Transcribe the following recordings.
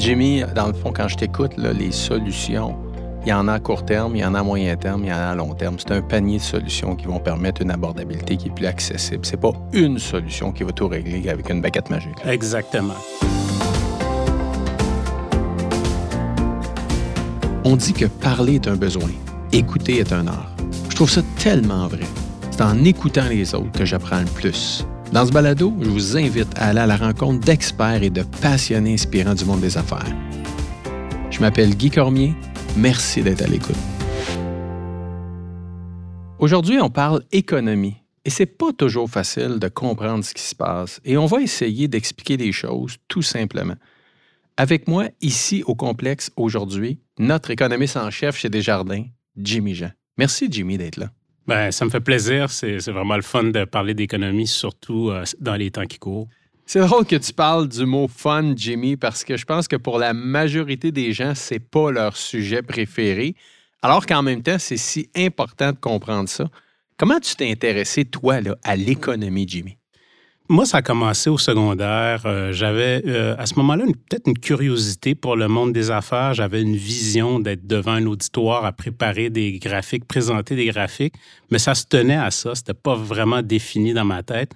Jimmy, dans le fond, quand je t'écoute, les solutions, il y en a à court terme, il y en a à moyen terme, il y en a à long terme. C'est un panier de solutions qui vont permettre une abordabilité qui est plus accessible. C'est pas une solution qui va tout régler avec une baguette magique. Exactement. On dit que parler est un besoin, écouter est un art. Je trouve ça tellement vrai. C'est en écoutant les autres que j'apprends le plus. Dans ce balado, je vous invite à aller à la rencontre d'experts et de passionnés inspirants du monde des affaires. Je m'appelle Guy Cormier. Merci d'être à l'écoute. Aujourd'hui, on parle économie. Et c'est pas toujours facile de comprendre ce qui se passe. Et on va essayer d'expliquer les choses tout simplement. Avec moi, ici au complexe aujourd'hui, notre économiste en chef chez Desjardins, Jimmy Jean. Merci, Jimmy, d'être là. Ben, ça me fait plaisir. C'est vraiment le fun de parler d'économie, surtout euh, dans les temps qui courent. C'est drôle que tu parles du mot fun, Jimmy, parce que je pense que pour la majorité des gens, c'est pas leur sujet préféré, alors qu'en même temps, c'est si important de comprendre ça. Comment tu t'es intéressé, toi, là, à l'économie, Jimmy? Moi, ça a commencé au secondaire. Euh, j'avais euh, à ce moment-là peut-être une curiosité pour le monde des affaires. J'avais une vision d'être devant un auditoire à préparer des graphiques, présenter des graphiques, mais ça se tenait à ça. C'était pas vraiment défini dans ma tête.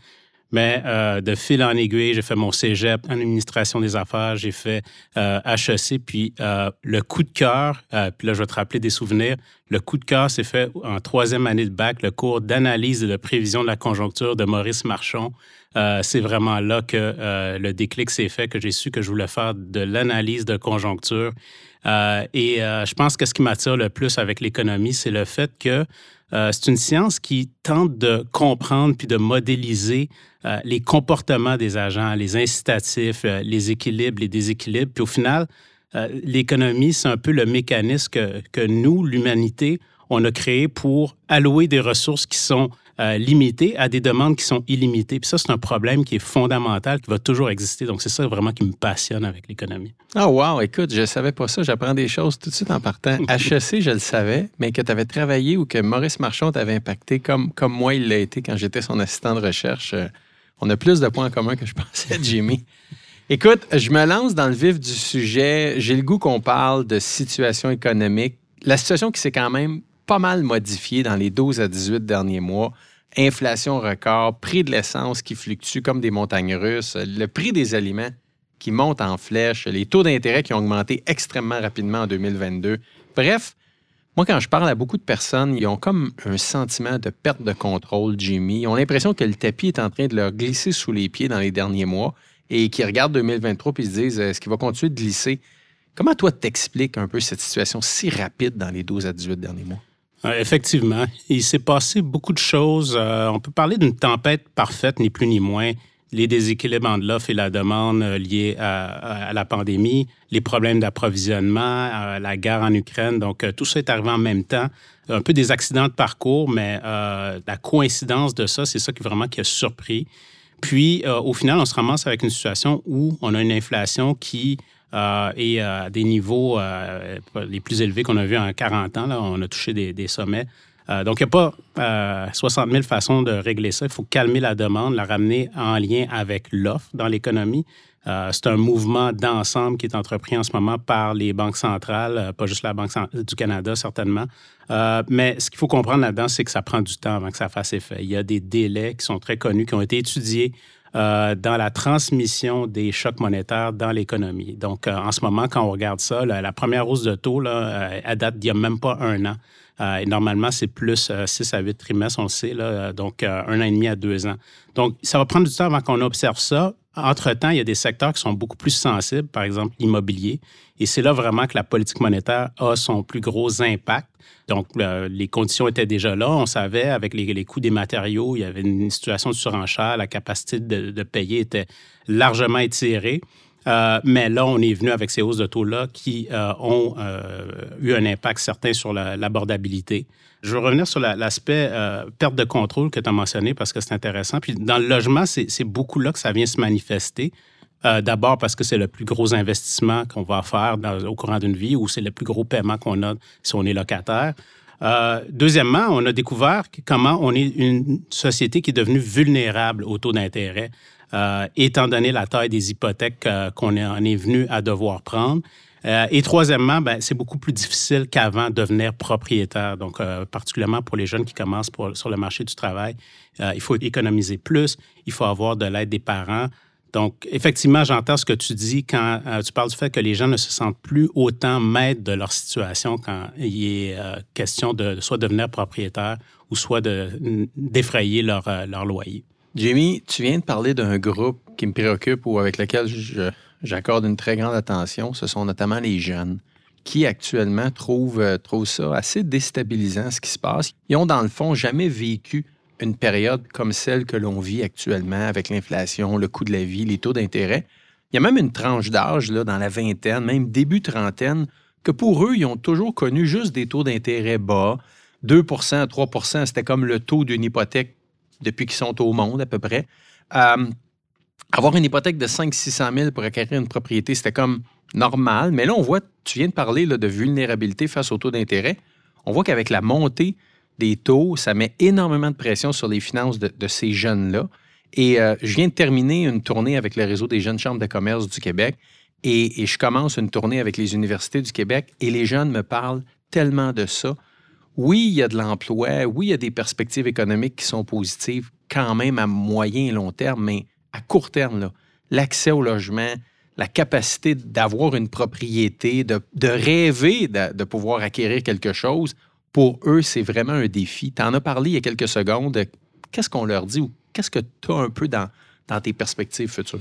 Mais euh, de fil en aiguille, j'ai fait mon cégep en administration des affaires, j'ai fait HEC, puis le coup de cœur, puis là, je vais te rappeler des souvenirs, le coup de cœur s'est fait en troisième année de bac, le cours d'analyse et de prévision de la conjoncture de Maurice Marchon. Euh, c'est vraiment là que euh, le déclic s'est fait, que j'ai su que je voulais faire de l'analyse de conjoncture. Euh, et je pense que ce qui m'attire le plus avec l'économie, c'est le fait que c'est une science qui tente de comprendre puis de modéliser les comportements des agents, les incitatifs, les équilibres, les déséquilibres. Puis au final, l'économie, c'est un peu le mécanisme que, que nous, l'humanité, on a créé pour allouer des ressources qui sont euh, limité à des demandes qui sont illimitées. Puis ça, c'est un problème qui est fondamental, qui va toujours exister. Donc, c'est ça vraiment qui me passionne avec l'économie. Ah, oh, wow! Écoute, je ne savais pas ça. J'apprends des choses tout de suite en partant. HEC, je le savais, mais que tu avais travaillé ou que Maurice Marchand t'avait impacté comme, comme moi, il l'a été quand j'étais son assistant de recherche. Euh, on a plus de points en commun que je pensais, Jimmy. Écoute, je me lance dans le vif du sujet. J'ai le goût qu'on parle de situation économique. La situation qui s'est quand même pas mal modifié dans les 12 à 18 derniers mois. Inflation record, prix de l'essence qui fluctue comme des montagnes russes, le prix des aliments qui monte en flèche, les taux d'intérêt qui ont augmenté extrêmement rapidement en 2022. Bref, moi, quand je parle à beaucoup de personnes, ils ont comme un sentiment de perte de contrôle, Jimmy. Ils ont l'impression que le tapis est en train de leur glisser sous les pieds dans les derniers mois et qu'ils regardent 2023 et se disent est-ce qu'il va continuer de glisser? Comment toi t'expliques un peu cette situation si rapide dans les 12 à 18 derniers mois? Euh, effectivement, il s'est passé beaucoup de choses. Euh, on peut parler d'une tempête parfaite, ni plus ni moins. Les déséquilibres de l'offre et la demande euh, liés à, la pandémie, les problèmes d'approvisionnement, la guerre en Ukraine. Donc, tout ça est arrivé en même temps. Un peu des accidents de parcours, mais la coïncidence de ça, c'est ça qui vraiment qui a surpris. Puis, au final, on se ramasse avec une situation où on a une inflation qui euh, et à des niveaux euh, les plus élevés qu'on a vus en 40 ans. Là, on a touché des, sommets. Euh, donc, il n'y a pas 60 000 façons de régler ça. Il faut calmer la demande, la ramener en lien avec l'offre dans l'économie. c'est un mouvement d'ensemble qui est entrepris en ce moment par les banques centrales, pas juste la Banque du Canada, certainement. mais ce qu'il faut comprendre là-dedans, c'est que ça prend du temps avant que ça fasse effet. Il y a des délais qui sont très connus, qui ont été étudiés euh, dans la transmission des chocs monétaires dans l'économie. Donc, euh, en ce moment, quand on regarde ça, la, première hausse de taux, là, euh, date d'il n'y a même pas un an. Et normalement, c'est plus 6 à 8 trimestres, on le sait, là, donc un an et demi à deux ans. Donc, ça va prendre du temps avant qu'on observe ça. Entre-temps, il y a des secteurs qui sont beaucoup plus sensibles, par exemple l'immobilier. Et c'est là vraiment que la politique monétaire a son plus gros impact. Donc, les conditions étaient déjà là. On savait, avec les, coûts des matériaux, il y avait une situation de surenchère. La capacité de, payer était largement étirée. Euh, mais là, on est venu avec ces hausses de taux-là qui euh, ont euh, eu un impact certain sur l'abordabilité. Je veux revenir sur l'aspect perte de contrôle que tu as mentionné parce que c'est intéressant. Puis dans le logement, c'est beaucoup là que ça vient se manifester. D'abord parce que c'est le plus gros investissement qu'on va faire au courant d'une vie ou c'est le plus gros paiement qu'on a si on est locataire. Deuxièmement, on a découvert comment on est une société qui est devenue vulnérable au taux d'intérêt. Étant donné la taille des hypothèques qu'on en est venu à devoir prendre. et troisièmement, ben, c'est beaucoup plus difficile qu'avant de devenir propriétaire. Donc, particulièrement pour les jeunes qui commencent sur le marché du travail, il faut économiser plus, il faut avoir de l'aide des parents. Donc, effectivement, j'entends ce que tu dis quand euh, tu parles du fait que les gens ne se sentent plus autant maîtres de leur situation quand il est euh, question de soit devenir propriétaire ou soit d'effrayer leur, euh, leur loyer. Jamie, tu viens de parler d'un groupe qui me préoccupe ou avec lequel j'accorde une très grande attention. Ce sont notamment les jeunes qui actuellement trouvent, trouvent ça assez déstabilisant ce qui se passe. Ils ont dans le fond jamais vécu une période comme celle que l'on vit actuellement avec l'inflation, le coût de la vie, les taux d'intérêt. Il y a même une tranche d'âge dans la vingtaine, même début trentaine, que pour eux, ils ont toujours connu juste des taux d'intérêt bas. 2% 3% c'était comme le taux d'une hypothèque depuis qu'ils sont au monde à peu près. Euh, avoir une hypothèque de 500-600 000 pour acquérir une propriété, c'était comme normal. Mais là, on voit, tu viens de parler de vulnérabilité face au taux d'intérêt. On voit qu'avec la montée des taux, ça met énormément de pression sur les finances de, ces jeunes-là. Et euh, je viens de terminer une tournée avec le réseau des jeunes chambres de commerce du Québec et, je commence une tournée avec les universités du Québec et les jeunes me parlent tellement de ça. Oui, il y a de l'emploi, oui, il y a des perspectives économiques qui sont positives quand même à moyen et long terme, mais à court terme, l'accès au logement, la capacité d'avoir une propriété, de, rêver de, pouvoir acquérir quelque chose, pour eux, c'est vraiment un défi. Tu en as parlé il y a quelques secondes. Qu'est-ce qu'on leur dit ou qu'est-ce que tu as un peu dans, dans tes perspectives futures?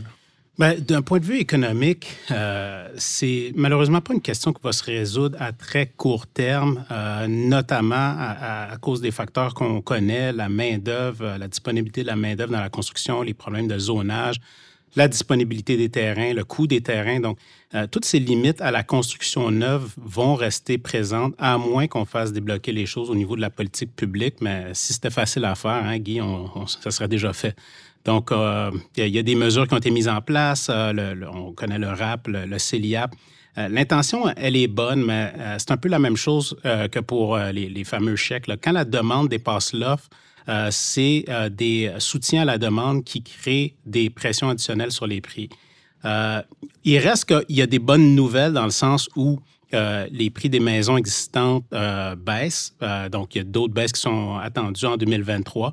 Bien, d'un point de vue économique, euh, c'est malheureusement pas une question qui va se résoudre à très court terme, euh, notamment à, cause des facteurs qu'on connaît, la main-d'œuvre, la disponibilité de la main-d'œuvre dans la construction, les problèmes de zonage, la disponibilité des terrains, le coût des terrains. Donc, euh, toutes ces limites à la construction neuve vont rester présentes, à moins qu'on fasse débloquer les choses au niveau de la politique publique. Mais si c'était facile à faire, hein, Guy, ça serait déjà fait. Donc, euh, il y, a des mesures qui ont été mises en place. Euh, on connaît le RAP, le, CELIAP. L'intention, elle est bonne, mais c'est un peu la même chose que pour les, fameux chèques. Quand la demande dépasse l'offre, euh, c'est euh, des soutiens à la demande qui créent des pressions additionnelles sur les prix. Euh, il reste qu'il y a des bonnes nouvelles dans le sens où les prix des maisons existantes baissent. donc, il y a d'autres baisses qui sont attendues en 2023.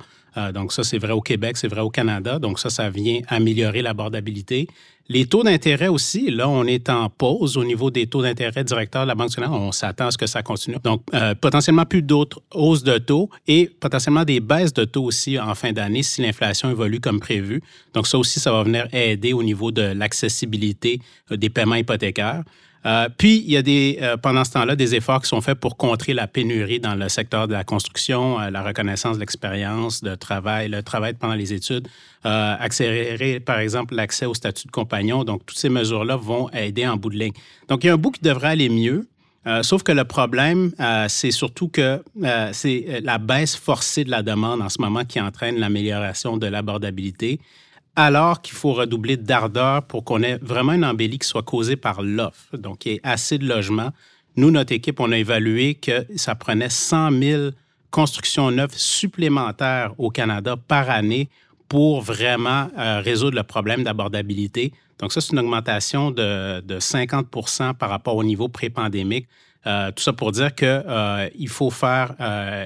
Donc, ça, c'est vrai au Québec, c'est vrai au Canada. Donc, ça, ça vient améliorer l'abordabilité. Les taux d'intérêt aussi, là, on est en pause au niveau des taux d'intérêt directeurs de la Banque nationale. On s'attend à ce que ça continue. Donc, euh, potentiellement plus d'autres hausses de taux et potentiellement des baisses de taux aussi en fin d'année si l'inflation évolue comme prévu. Donc, ça aussi, ça va venir aider au niveau de l'accessibilité euh, des paiements hypothécaires. Euh, puis, il y a des, euh, pendant ce temps-là des efforts qui sont faits pour contrer la pénurie dans le secteur de la construction, euh, la reconnaissance de l'expérience, de travail, le travail pendant les études, accélérer, par exemple, l'accès au statut de compagnon. Donc, toutes ces mesures-là vont aider en bout de ligne. Donc, il y a un bout qui devrait aller mieux. sauf que le problème, c'est surtout que c'est la baisse forcée de la demande en ce moment qui entraîne l'amélioration de l'abordabilité alors qu'il faut redoubler d'ardeur pour qu'on ait vraiment une embellie qui soit causée par l'offre, donc il y ait assez de logements. Nous, notre équipe, on a évalué que ça prenait 100 000 constructions neuves supplémentaires au Canada par année pour vraiment euh, résoudre le problème d'abordabilité. Donc ça, c'est une augmentation de, 50% par rapport au niveau pré-pandémique. Euh, tout ça pour dire qu'il euh, faut faire,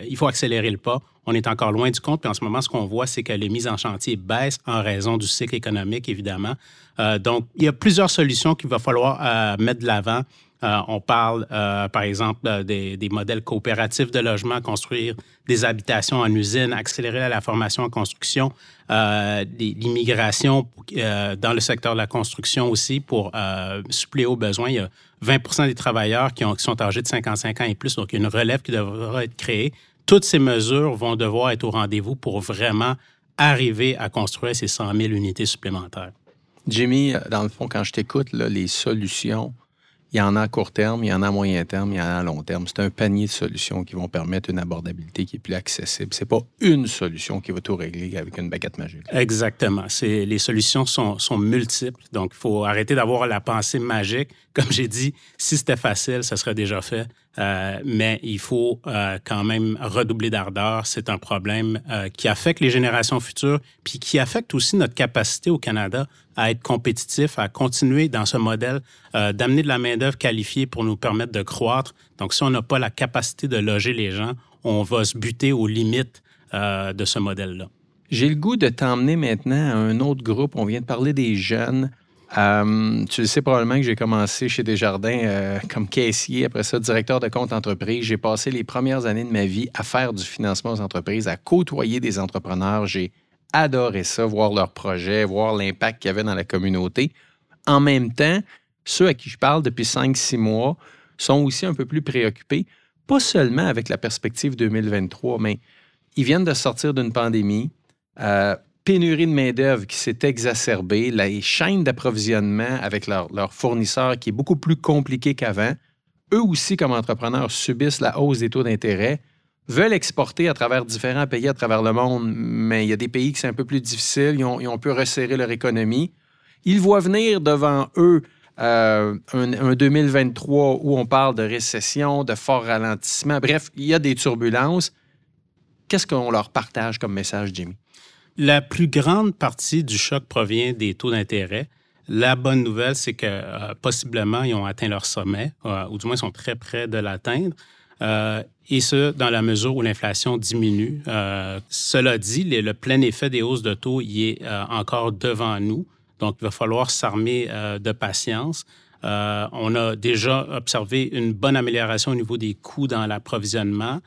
il faut accélérer le pas on est encore loin du compte. Puis en ce moment, ce qu'on voit, c'est que les mises en chantier baissent en raison du cycle économique, évidemment. Euh, donc, il y a plusieurs solutions qu'il va falloir euh, mettre de l'avant. Euh, on parle, par exemple, des, modèles coopératifs de logement, construire des habitations en usine, accélérer la formation en construction, l'immigration dans le secteur de la construction aussi pour suppléer aux besoins. Il y a 20 des travailleurs qui, ont, qui sont âgés de 55 ans et plus, donc une relève qui devra être créée toutes ces mesures vont devoir être au rendez-vous pour vraiment arriver à construire ces 100 000 unités supplémentaires. Jimmy, dans le fond, quand je t'écoute, les solutions, Il y en a à court terme, il y en a à moyen terme, il y en a à long terme. C'est un panier de solutions qui vont permettre une abordabilité qui est plus accessible. C'est pas une solution qui va tout régler avec une baguette magique. Exactement. Les solutions sont, sont multiples. Donc, il faut arrêter d'avoir la pensée magique. Comme j'ai dit, si c'était facile, ça serait déjà fait. Euh, mais il faut euh, quand même redoubler d'ardeur. C'est un problème euh, qui affecte les générations futures, puis qui affecte aussi notre capacité au Canada à être compétitif, à continuer dans ce modèle, d'amener de la main-d'œuvre qualifiée pour nous permettre de croître. Donc, si on n'a pas la capacité de loger les gens, on va se buter aux limites de ce modèle-là. J'ai le goût de t'emmener maintenant à un autre groupe. On vient de parler des jeunes. Euh, tu le sais probablement que j'ai commencé chez Desjardins euh, comme caissier, après ça directeur de compte entreprise. J'ai passé les premières années de ma vie à faire du financement aux entreprises, à côtoyer des entrepreneurs. J'ai adoré ça, voir leurs projets, voir l'impact qu'il y avait dans la communauté. En même temps, ceux à qui je parle depuis 5-6 mois sont aussi un peu plus préoccupés, pas seulement avec la perspective 2023, mais ils viennent de sortir d'une pandémie. Euh, pénurie de main-d'œuvre qui s'est exacerbée, les chaînes d'approvisionnement avec leurs fournisseurs qui est beaucoup plus compliquée qu'avant. Eux aussi, comme entrepreneurs, subissent la hausse des taux d'intérêt, veulent exporter à travers différents pays à travers le monde, mais il y a des pays qui sont un peu plus difficiles, ils ont, pu resserrer leur économie. Ils voient venir devant eux euh, un, un, 2023 où on parle de récession, de fort ralentissement. Bref, il y a des turbulences. Qu'est-ce qu'on leur partage comme message, Jimmy? La plus grande partie du choc provient des taux d'intérêt. La bonne nouvelle, c'est que euh, possiblement, ils ont atteint leur sommet, euh, ou du moins sont très près de l'atteindre. Et ce, dans la mesure où l'inflation diminue. cela dit, le, plein effet des hausses de taux y est encore devant nous. Donc, il va falloir s'armer de patience. on a déjà observé une bonne amélioration au niveau des coûts dans l'approvisionnement.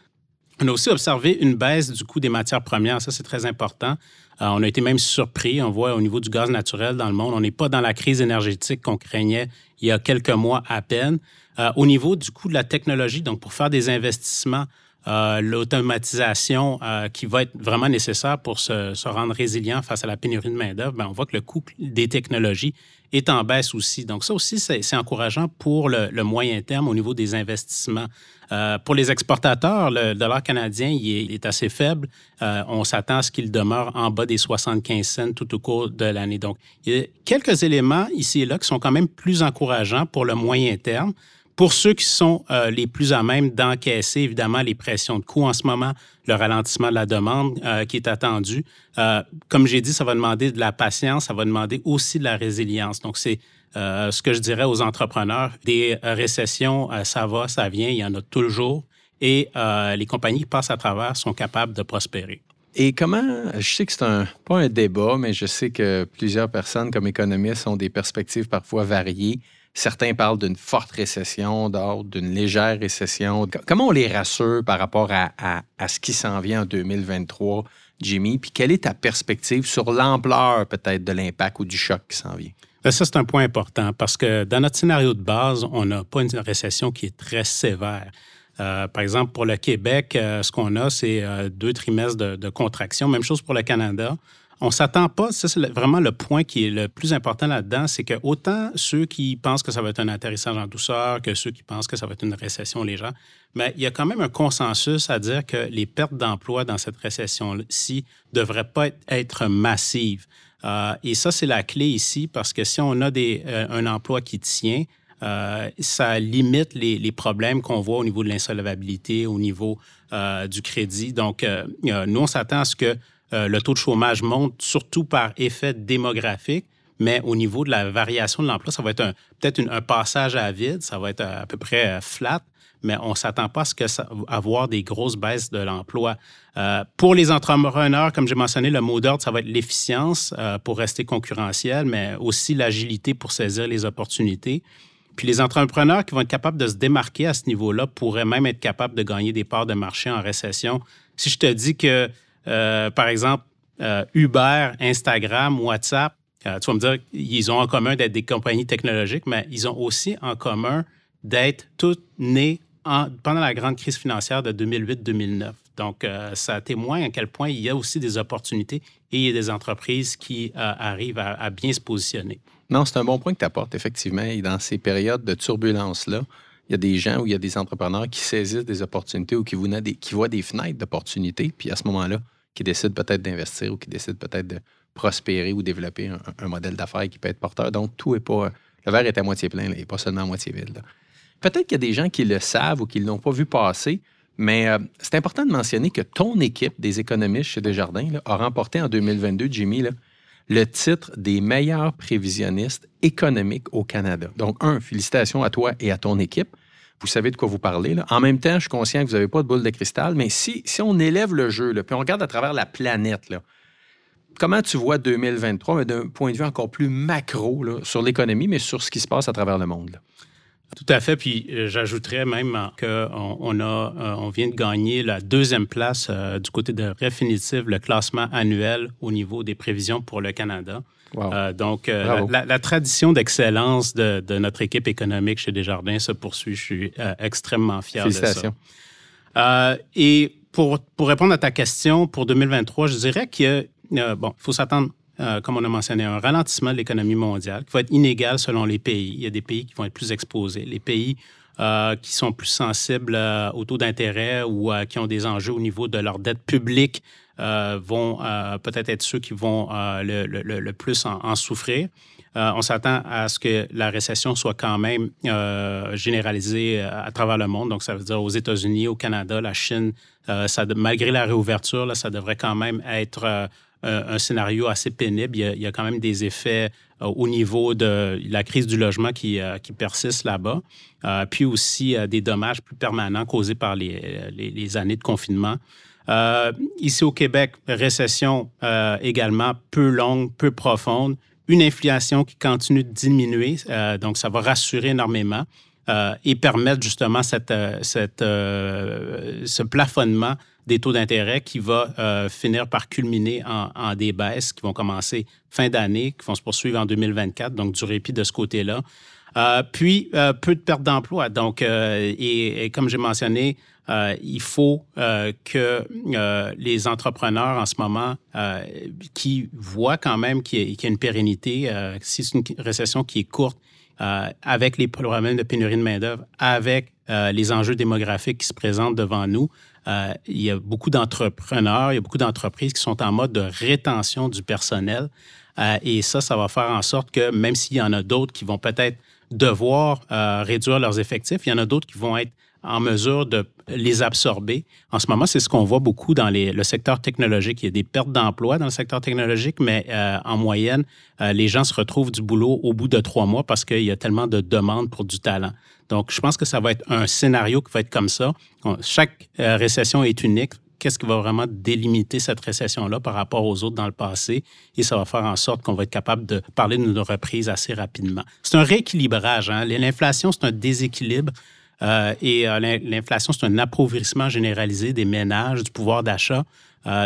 On a aussi observé une baisse du coût des matières premières. Ça, c'est très important. Euh, on a été même surpris. On voit au niveau du gaz naturel dans le monde, on n'est pas dans la crise énergétique qu'on craignait il y a quelques mois à peine. Euh, au niveau du coût de la technologie, donc pour faire des investissements, euh, l'automatisation qui va être vraiment nécessaire pour se, rendre résilient face à la pénurie de main-d'œuvre, ben, on voit que le coût des technologies est en baisse aussi. Donc, ça aussi, c'est encourageant pour le, moyen terme au niveau des investissements. Euh, pour les exportateurs, le dollar canadien il est, assez faible. Euh, on s'attend à ce qu'il demeure en bas des 75 cents tout au cours de l'année. Donc, il y a quelques éléments ici et là qui sont quand même plus encourageants pour le moyen terme. Pour ceux qui sont euh, les plus à même d'encaisser, évidemment, les pressions de coûts en ce moment, le ralentissement de la demande euh, qui est attendu, euh, comme j'ai dit, ça va demander de la patience, ça va demander aussi de la résilience. Donc, c'est ce que je dirais aux entrepreneurs. Des récessions, ça va, ça vient, il y en a toujours. Et les compagnies qui passent à travers sont capables de prospérer. Et comment, je sais que c'est un, pas un débat, mais je sais que plusieurs personnes comme économistes ont des perspectives parfois variées. Certains parlent d'une forte récession, d'autres d'une légère récession. Comment on les rassure par rapport à, ce qui s'en vient en 2023, Jimmy? Puis quelle est ta perspective sur l'ampleur peut-être de l'impact ou du choc qui s'en vient? Ben, ça, c'est un point important parce que dans notre scénario de base, on n'a pas une récession qui est très sévère. Euh, par exemple, pour le Québec, euh, ce qu'on a, c'est euh, deux trimestres de, de, contraction. Même chose pour le Canada. On s'attend pas, ça c'est vraiment le point qui est le plus important là-dedans, c'est que autant ceux qui pensent que ça va être un atterrissage en douceur que ceux qui pensent que ça va être une récession légère, mais il y a quand même un consensus à dire que les pertes d'emploi dans cette récession-ci ne devraient pas être massives. Euh, et ça, c'est la clé ici parce que si on a des, euh, un emploi qui tient, euh, ça limite les, les problèmes qu'on voit au niveau de l'insolvabilité, au niveau du crédit. Donc, nous, on s'attend à ce que euh, le taux de chômage monte surtout par effet démographique, mais au niveau de la variation de l'emploi, ça va être peut-être un passage à vide, ça va être à, peu près euh, flat, mais on ne s'attend pas à ce que ça, avoir des grosses baisses de l'emploi. Euh, pour les entrepreneurs, comme j'ai mentionné, le mot d'ordre, ça va être l'efficience pour rester concurrentiel, mais aussi l'agilité pour saisir les opportunités. Puis les entrepreneurs qui vont être capables de se démarquer à ce niveau-là pourraient même être capables de gagner des parts de marché en récession. Si je te dis que euh, par exemple, euh, Uber, Instagram, WhatsApp, euh, tu vas me dire, ils ont en commun d'être des compagnies technologiques, mais ils ont aussi en commun d'être toutes nées pendant la grande crise financière de 2008-2009. Donc, ça témoigne à quel point il y a aussi des opportunités et il y a des entreprises qui arrivent à, bien se positionner. Non, c'est un bon point que tu apportes, effectivement. Et dans ces périodes de turbulence-là, il y a des gens ou il y a des entrepreneurs qui saisissent des opportunités ou qui, voient des, qui voient des fenêtres d'opportunités, puis à ce moment-là, qui décident peut-être d'investir ou qui décident peut-être de prospérer ou développer un, modèle d'affaires qui peut être porteur. Donc, tout est pas. Le verre est à moitié plein, et pas seulement à moitié vide. Peut-être qu'il y a des gens qui le savent ou qui ne l'ont pas vu passer, mais euh, c'est important de mentionner que ton équipe des économistes chez Desjardins a remporté en 2022, Jimmy, le titre des meilleurs prévisionnistes économiques au Canada. Donc, un, félicitations à toi et à ton équipe. Vous savez de quoi vous parlez. En même temps, je suis conscient que vous n'avez pas de boule de cristal, mais si, si on élève le jeu, puis on regarde à travers la planète, là, comment tu vois 2023, mais d'un point de vue encore plus macro sur l'économie, mais sur ce qui se passe à travers le monde? Tout à fait. Puis euh, j'ajouterais même qu'on on a, euh, on vient de gagner la deuxième place euh, du côté de Refinitiv, le classement annuel au niveau des prévisions pour le Canada. donc, la, tradition d'excellence de, notre équipe économique chez Desjardins se poursuit. Je suis extrêmement fier de ça. et pour, pour répondre à ta question, pour 2023, je dirais qu'il bon, il faut s'attendre euh, comme on a mentionné, un ralentissement de l'économie mondiale qui va être inégal selon les pays. Il y a des pays qui vont être plus exposés. Les pays euh, qui sont plus sensibles euh, au taux d'intérêt ou qui ont des enjeux au niveau de leur dette publique vont peut-être être ceux qui vont le, plus en, souffrir. on s'attend à ce que la récession soit quand même généralisée à travers le monde. Donc, ça veut dire aux États-Unis, au Canada, la Chine, malgré la réouverture, ça devrait quand même être un scénario assez pénible. Il y a, quand même des effets euh, au niveau de la crise du logement qui, euh, persiste là-bas, euh, puis aussi des dommages plus permanents causés par les, années de confinement. ici au Québec, récession également peu longue, peu profonde, une inflation qui continue de diminuer, donc ça va rassurer énormément. et permettre justement cette, ce plafonnement des taux d'intérêt qui va euh, finir par culminer en, des baisses qui vont commencer fin d'année, qui vont se poursuivre en 2024, donc du répit de ce côté-là. Euh, puis, euh, peu de pertes d'emploi. Donc, et, comme j'ai mentionné, il faut que les entrepreneurs en ce moment qui voient quand même qu'il y, a une pérennité, si c'est une récession qui est courte, avec les problèmes de pénurie de main-d'œuvre, avec les enjeux démographiques qui se présentent devant nous, euh, il y a beaucoup d'entrepreneurs, il y a beaucoup d'entreprises qui sont en mode de rétention du personnel. Euh, et ça, ça va faire en sorte que même s'il y en a d'autres qui vont peut-être devoir euh, réduire leurs effectifs, il y en a d'autres qui vont être en mesure de les absorber. En ce moment, c'est ce qu'on voit beaucoup dans le secteur technologique. Il y a des pertes d'emplois dans le secteur technologique, mais en moyenne, les gens se retrouvent du boulot au bout de trois mois parce qu'il y a tellement de demandes pour du talent. Donc, je pense que ça va être un scénario qui va être comme ça. Chaque euh, récession est unique. Qu'est-ce qui va vraiment délimiter cette récession-là par rapport aux autres dans le passé? Et ça va faire en sorte qu'on va être capable de parler d'une reprise assez rapidement. C'est un rééquilibrage. Hein? L'inflation, c'est un déséquilibre. Euh, et euh, l'inflation, c'est un appauvrissement généralisé des ménages, du pouvoir d'achat.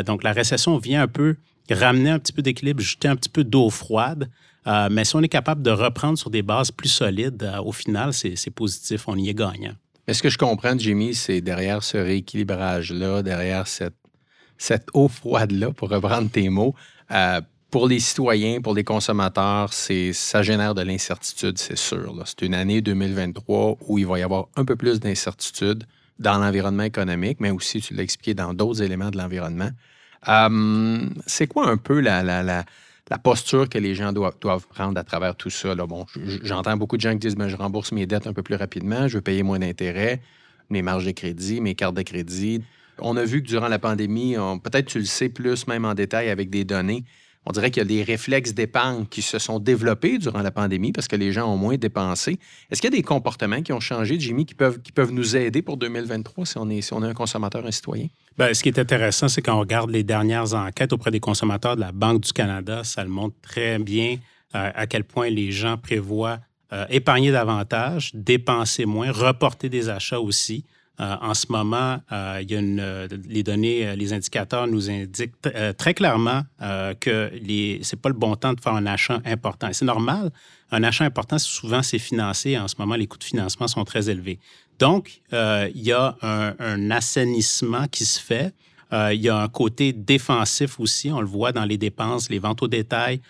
donc, la récession vient un peu ramener un petit peu d'équilibre, jeter un petit peu d'eau froide. Euh, mais si on est capable de reprendre sur des bases plus solides, euh, au final, c'est positif, on y est gagnant. Mais ce que je comprends, Jimmy, c'est derrière ce rééquilibrage-là, derrière cette, cette eau froide-là, pour reprendre tes mots, euh, pour les citoyens, pour les consommateurs, ça génère de l'incertitude, c'est sûr. C'est une année 2023 où il va y avoir un peu plus d'incertitude dans l'environnement économique, mais aussi, tu l'as expliqué, dans d'autres éléments de l'environnement. c'est quoi un peu la, la, la la posture que les gens doivent, prendre à travers tout ça. Bon, j'entends beaucoup de gens qui disent ben, je rembourse mes dettes un peu plus rapidement, je veux payer moins d'intérêts, mes marges de crédit, mes cartes de crédit. On a vu que durant la pandémie, peut-être tu le sais plus même en détail avec des données, on dirait qu'il y a des réflexes d'épargne qui se sont développés durant la pandémie parce que les gens ont moins dépensé. Est-ce qu'il y a des comportements qui ont changé, Jimmy, qui peuvent, qui peuvent nous aider pour 2023 si on est, si on est un consommateur, un citoyen? Bien, ce qui est intéressant, c'est quand on regarde les dernières enquêtes auprès des consommateurs de la Banque du Canada, ça le montre très bien euh, à quel point les gens prévoient euh, épargner davantage, dépenser moins, reporter des achats aussi. Euh, en ce moment, il y a les données, les indicateurs nous indiquent très clairement que ce n'est pas le bon temps de faire un achat important. C'est normal. Un achat important, souvent, c'est financé. En ce moment, les coûts de financement sont très élevés. Donc, il y a un, assainissement qui se fait. il y a un côté défensif aussi. On le voit dans les dépenses, les ventes au détail.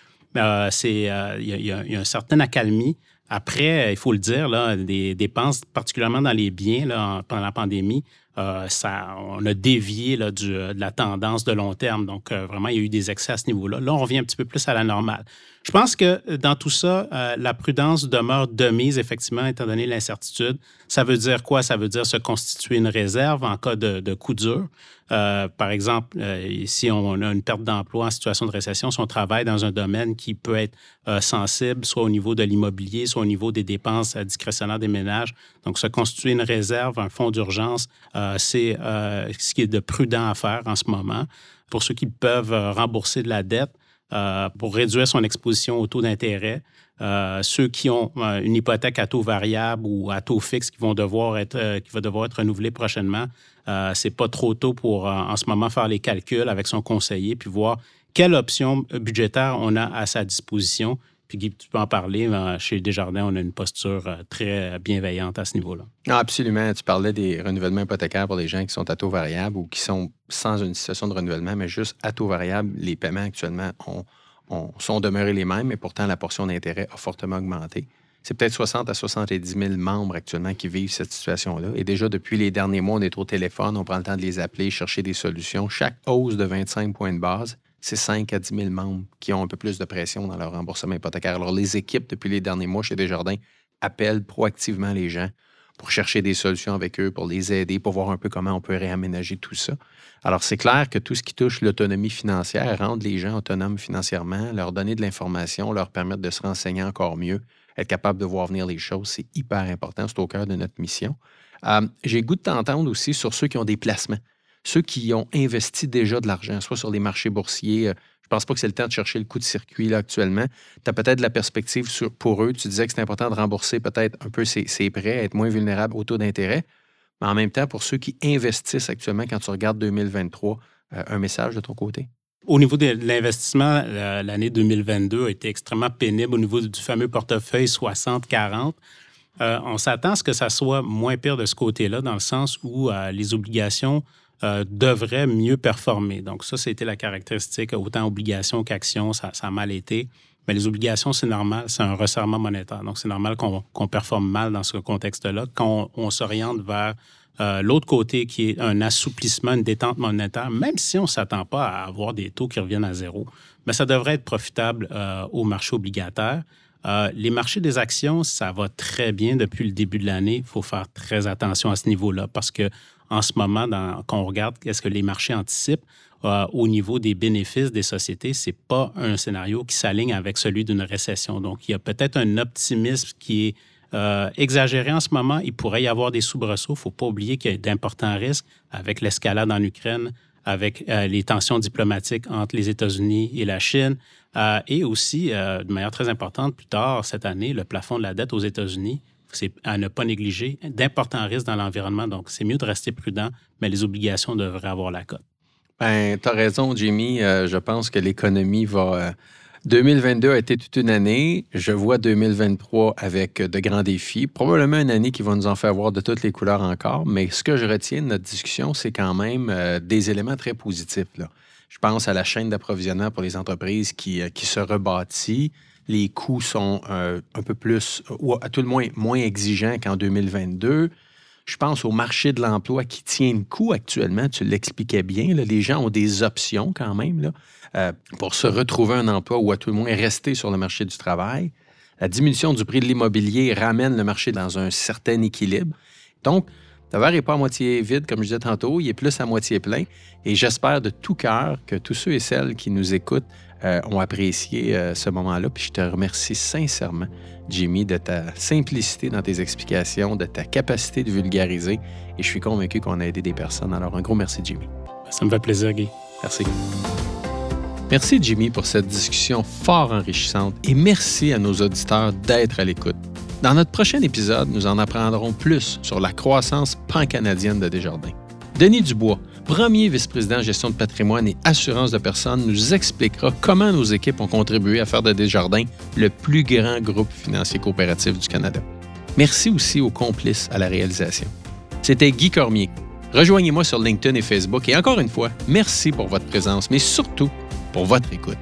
c'est, il y, a un certain accalmie. Après, il faut le dire, là, des dépenses, particulièrement dans les biens là, pendant la pandémie, euh, ça, on a dévié là, de la tendance de long terme. Donc, euh, vraiment, il y a eu des excès à ce niveau-là. Là, on revient un petit peu plus à la normale. Je pense que dans tout ça, euh, la prudence demeure de mise, effectivement, étant donné l'incertitude. Ça veut dire quoi? Ça veut dire se constituer une réserve en cas de, coup dur. Euh, par exemple, euh, si on a une perte d'emploi en situation de récession, si on travaille dans un domaine qui peut être sensible, soit au niveau de l'immobilier, soit au niveau des dépenses discrétionnaires des ménages. Donc, se constituer une réserve, un fonds d'urgence, c'est ce qui est de prudent à faire en ce moment. Pour ceux qui peuvent rembourser de la dette, euh, pour réduire son exposition au taux d'intérêt. Euh, ceux qui ont euh, une hypothèque à taux variable ou à taux fixe qui vont devoir être, qui va devoir être renouvelée prochainement, c'est pas trop tôt pour en ce moment faire les calculs avec son conseiller puis voir quelle option budgétaire on a à sa disposition puis tu peux en parler. Chez Desjardins, on a une posture euh, très bienveillante à ce niveau-là. Ah, absolument. Tu parlais des renouvellements hypothécaires pour les gens qui sont à taux variable ou qui sont sans une situation de renouvellement, mais juste à taux variable. Les paiements actuellement sont demeurés les mêmes, mais pourtant la portion d'intérêt a fortement augmenté. C'est peut-être 60 à 70 000 membres actuellement qui vivent cette situation-là. Et déjà, depuis les derniers mois, on est au téléphone, on prend le temps de les appeler, chercher des solutions. Chaque hausse de 25 points de base c'est 5 à 10 000 membres qui ont un peu plus de pression dans leur remboursement hypothécaire. Alors, les équipes, depuis les derniers mois chez Desjardins, appellent proactivement les gens pour chercher des solutions avec eux, pour les aider, pour voir un peu comment on peut réaménager tout ça. Alors, c'est clair que tout ce qui touche l'autonomie financière, rendre les gens autonomes financièrement, leur donner de l'information, leur permettre de se renseigner encore mieux, être capable de voir venir les choses, c'est hyper important. C'est au cœur de notre mission. Euh, j'ai goût de t'entendre aussi sur ceux qui ont des placements ceux qui ont investi déjà de l'argent, soit sur les marchés boursiers, euh, je pense pas que c'est le temps de chercher le coup de circuit là, actuellement. Tu as peut-être la perspective pour eux. Tu disais que c'est important de rembourser peut-être un peu ces, prêts, être moins vulnérable au taux d'intérêt. Mais en même temps, pour ceux qui investissent actuellement, quand tu regardes 2023, euh, un message de ton côté? Au niveau de l'investissement, l'année 2022 a été extrêmement pénible au niveau du fameux portefeuille 60-40. Euh, on s'attend à ce que ça soit moins pire de ce côté-là, dans le sens où les obligations euh, mieux performer. Donc, ça, c'était la caractéristique. Autant obligations qu'actions, ça, a mal été. Mais les obligations, c'est normal, c'est un resserrement monétaire. Donc, c'est normal qu'on performe mal dans ce contexte-là. Quand on, s'oriente vers euh, l'autre côté, qui est un assouplissement, une détente monétaire, même si on ne s'attend pas à avoir des taux qui reviennent à zéro, mais ça devrait être profitable euh, au marché obligataire. Les marchés des actions, ça va très bien depuis le début de l'année. Il faut faire très attention à ce niveau-là parce que en ce moment, quand on regarde qu'est-ce que les marchés anticipent euh, au niveau des bénéfices des sociétés, c'est pas un scénario qui s'aligne avec celui d'une récession. Donc, il y a peut-être un optimisme qui est euh, exagéré en ce moment. Il pourrait y avoir des soubresauts. Il ne faut pas oublier qu'il y a d'importants risques avec l'escalade en Ukraine, avec euh, les tensions diplomatiques entre les États-Unis et la Chine, et aussi, de manière très importante, plus tard cette année, le plafond de la dette aux États-Unis c'est à ne pas négliger d'importants risques dans l'environnement. Donc, c'est mieux de rester prudent, mais les obligations devraient avoir la cote. Ben, tu as raison, Jimmy. Euh, je pense que l'économie va. 2022 euh, a été toute une année. Je vois 2023 avec de grands défis. Probablement une année qui va nous en faire voir de toutes les couleurs encore. Mais ce que je retiens de notre discussion, c'est quand même euh, des éléments très positifs. Je pense à la chaîne d'approvisionnement pour les entreprises qui, qui se rebâtit les coûts sont euh, un peu plus, ou à tout le moins moins exigeants qu'en 2022. Je pense au marché de l'emploi qui tient le coup actuellement. Tu l'expliquais bien. les gens ont des options quand même euh, pour se retrouver un emploi ou à tout le moins rester sur le marché du travail. La diminution du prix de l'immobilier ramène le marché dans un certain équilibre. Donc, le verre n'est pas à moitié vide, comme je disais tantôt, il est plus à moitié plein. Et j'espère de tout cœur que tous ceux et celles qui nous écoutent euh, ont apprécié euh, ce moment-là. Puis je te remercie sincèrement, Jimmy, de ta simplicité dans tes explications, de ta capacité de vulgariser. Et je suis convaincu qu'on a aidé des personnes. Alors, un gros merci, Jimmy. Ça me fait plaisir, Guy. Merci. Merci, Jimmy, pour cette discussion fort enrichissante et merci à nos auditeurs d'être à l'écoute. Dans notre prochain épisode, nous en apprendrons plus sur la croissance pan-canadienne de Desjardins. Denis Dubois, premier vice-président gestion de patrimoine et assurance de personnes, nous expliquera comment nos équipes ont contribué à faire de Desjardins le plus grand groupe financier coopératif du Canada. Merci aussi aux complices à la réalisation. C'était Guy Cormier. Rejoignez-moi sur LinkedIn et Facebook et encore une fois, merci pour votre présence, mais surtout pour votre écoute.